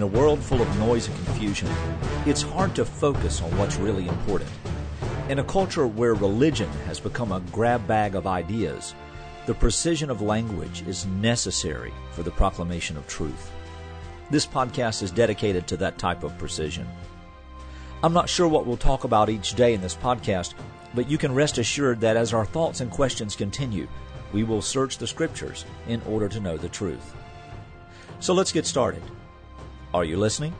In a world full of noise and confusion, it's hard to focus on what's really important. In a culture where religion has become a grab bag of ideas, the precision of language is necessary for the proclamation of truth. This podcast is dedicated to that type of precision. I'm not sure what we'll talk about each day in this podcast, but you can rest assured that as our thoughts and questions continue, we will search the scriptures in order to know the truth. So let's get started. Are you listening?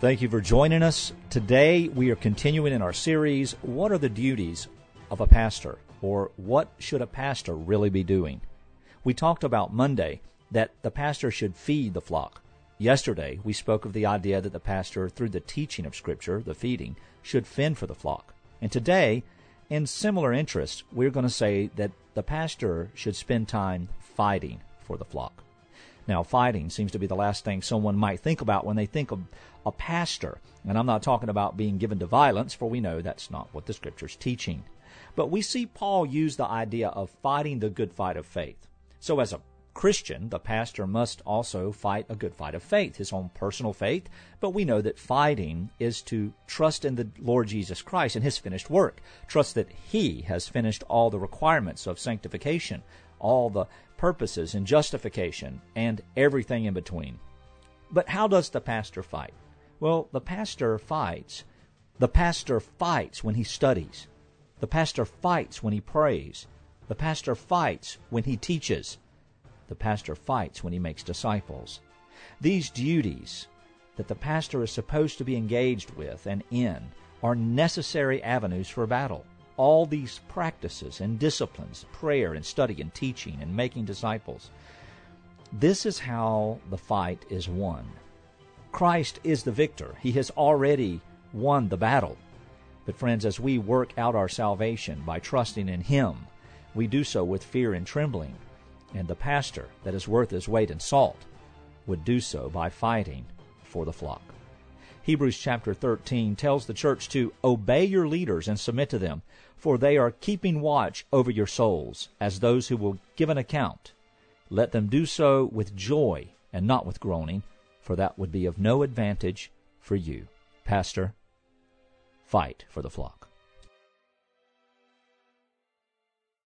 Thank you for joining us. Today we are continuing in our series, What are the Duties of a Pastor? Or What should a pastor really be doing? We talked about Monday that the pastor should feed the flock. Yesterday we spoke of the idea that the pastor, through the teaching of Scripture, the feeding, should fend for the flock. And today, in similar interest, we're going to say that the pastor should spend time fighting for the flock. Now, fighting seems to be the last thing someone might think about when they think of a pastor. And I'm not talking about being given to violence, for we know that's not what the scripture's teaching. But we see Paul use the idea of fighting the good fight of faith. So as a Christian, the pastor must also fight a good fight of faith, his own personal faith, but we know that fighting is to trust in the Lord Jesus Christ and his finished work. Trust that he has finished all the requirements of sanctification, all the purposes and justification, and everything in between. But how does the pastor fight? Well, the pastor fights. The pastor fights when he studies. The pastor fights when he prays. The pastor fights when he teaches. The pastor fights when he makes disciples. These duties that the pastor is supposed to be engaged with and in are necessary avenues for battle all these practices and disciplines, prayer and study and teaching and making disciples. This is how the fight is won. Christ is the victor. He has already won the battle. But, friends, as we work out our salvation by trusting in Him, we do so with fear and trembling. And the pastor that is worth his weight in salt would do so by fighting for the flock. Hebrews chapter 13 tells the church to obey your leaders and submit to them, for they are keeping watch over your souls as those who will give an account. Let them do so with joy and not with groaning, for that would be of no advantage for you. Pastor, fight for the flock.